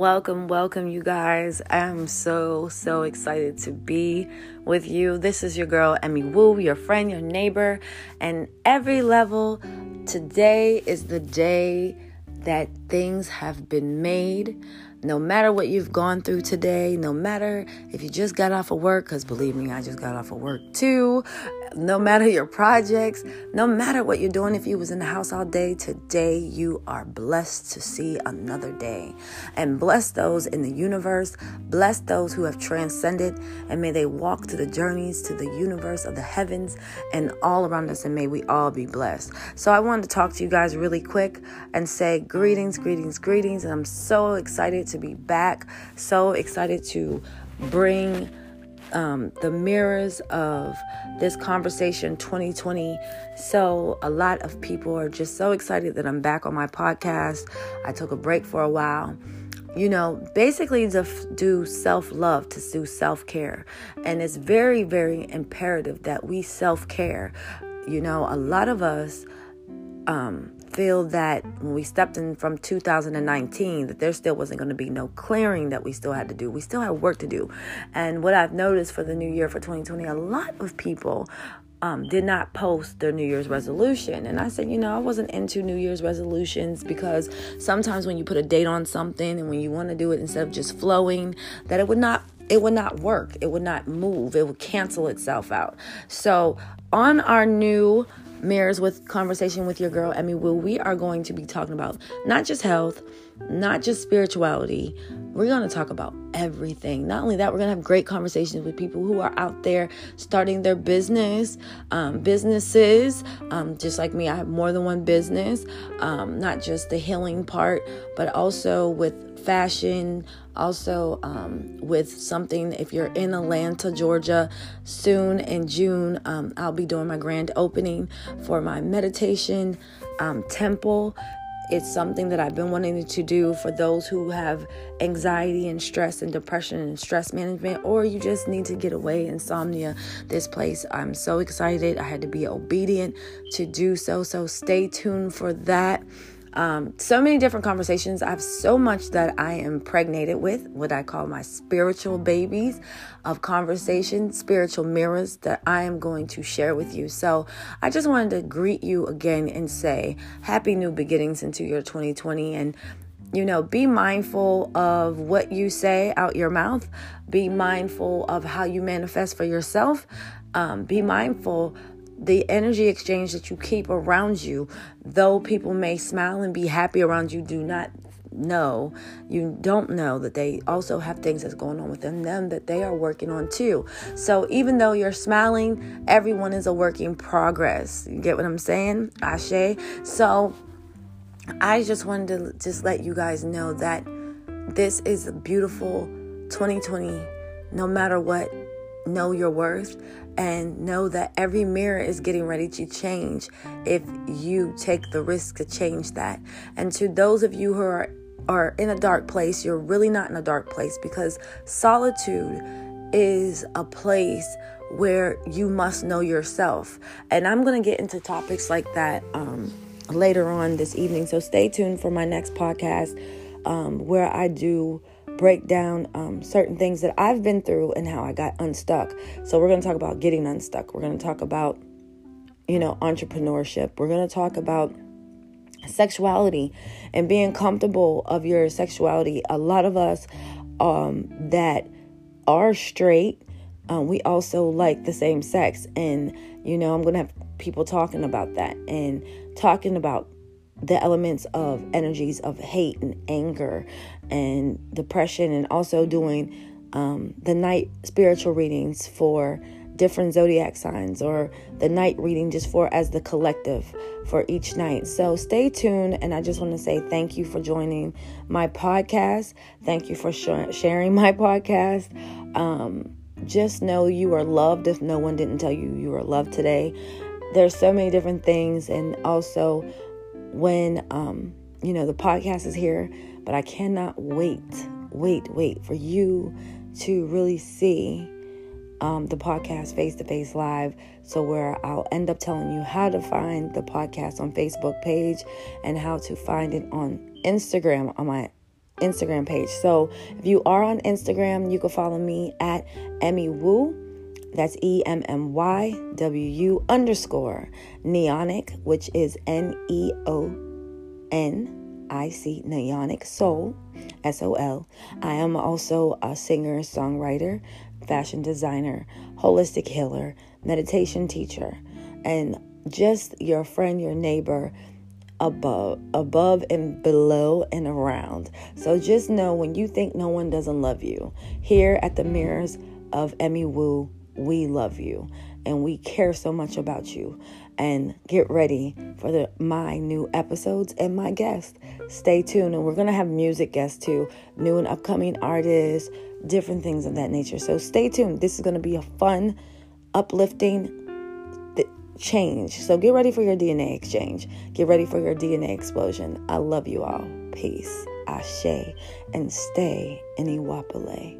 Welcome, welcome, you guys. I am so, so excited to be with you. This is your girl, Emmy Wu, your friend, your neighbor, and every level. Today is the day that things have been made. No matter what you've gone through today, no matter if you just got off of work, because believe me, I just got off of work too no matter your projects, no matter what you're doing, if you was in the house all day, today you are blessed to see another day. And bless those in the universe, bless those who have transcended, and may they walk to the journeys to the universe of the heavens and all around us, and may we all be blessed. So I wanted to talk to you guys really quick and say greetings, greetings, greetings. And I'm so excited to be back, so excited to bring um, the mirrors of this conversation 2020. So, a lot of people are just so excited that I'm back on my podcast. I took a break for a while. You know, basically to f- do self love, to do self care. And it's very, very imperative that we self care. You know, a lot of us um, feel that when we stepped in from 2019 that there still wasn't going to be no clearing that we still had to do we still had work to do and what i've noticed for the new year for 2020 a lot of people um, did not post their New Year's resolution. And I said, you know, I wasn't into New Year's resolutions because sometimes when you put a date on something and when you want to do it instead of just flowing, that it would not it would not work. It would not move. It would cancel itself out. So on our new Mirrors with Conversation with Your Girl, Emmy Wu, we are going to be talking about not just health, not just spirituality. We're going to talk about everything. Not only that, we're going to have great conversations with people who are out there starting their business, um, businesses. Um, just like me, I have more than one business, um, not just the healing part, but also with fashion, also um, with something. If you're in Atlanta, Georgia, soon in June, um, I'll be doing my grand opening for my meditation um, temple. It's something that I've been wanting to do for those who have anxiety and stress and depression and stress management, or you just need to get away, insomnia. This place, I'm so excited. I had to be obedient to do so. So stay tuned for that. Um, so many different conversations. I have so much that I am impregnated with, what I call my spiritual babies of conversation, spiritual mirrors that I am going to share with you. So I just wanted to greet you again and say happy new beginnings into your 2020 and you know, be mindful of what you say out your mouth. Be mindful of how you manifest for yourself. Um, be mindful the energy exchange that you keep around you, though people may smile and be happy around you, do not know, you don't know that they also have things that's going on within them that they are working on too. So even though you're smiling, everyone is a work in progress. You get what I'm saying? Ashe. So I just wanted to just let you guys know that this is a beautiful 2020. No matter what, know your worth and know that every mirror is getting ready to change if you take the risk to change that. And to those of you who are are in a dark place, you're really not in a dark place because solitude is a place where you must know yourself. And I'm going to get into topics like that um, later on this evening. So stay tuned for my next podcast um, where I do break down um, certain things that I've been through and how I got unstuck. So, we're going to talk about getting unstuck. We're going to talk about, you know, entrepreneurship. We're going to talk about sexuality and being comfortable of your sexuality. A lot of us um, that are straight, um, we also like the same sex. And, you know, I'm going to have people talking about that and talking about the elements of energies of hate and anger and depression, and also doing um, the night spiritual readings for different zodiac signs or the night reading just for as the collective for each night. So stay tuned. And I just want to say thank you for joining my podcast. Thank you for sh- sharing my podcast. Um, just know you are loved if no one didn't tell you you are loved today. There's so many different things, and also when um, you know the podcast is here, but I cannot wait, wait, wait for you to really see um, the podcast face to face live. So, where I'll end up telling you how to find the podcast on Facebook page and how to find it on Instagram on my Instagram page. So if you are on Instagram, you can follow me at Emmy Wu. That's E M M Y W U underscore Neonic, which is N E O N I C, Neonic Soul, S O L. I am also a singer, songwriter, fashion designer, holistic healer, meditation teacher, and just your friend, your neighbor above above and below and around. So just know when you think no one doesn't love you, here at the mirrors of Emmy Wu, we love you and we care so much about you. And get ready for the my new episodes and my guests. Stay tuned and we're to have music guests too, new and upcoming artists, different things of that nature. So stay tuned. This is to be a fun, uplifting change. So get ready for your DNA exchange. Get ready for your DNA explosion. I love you all. Peace. Ashe. And stay in Iwa Pele.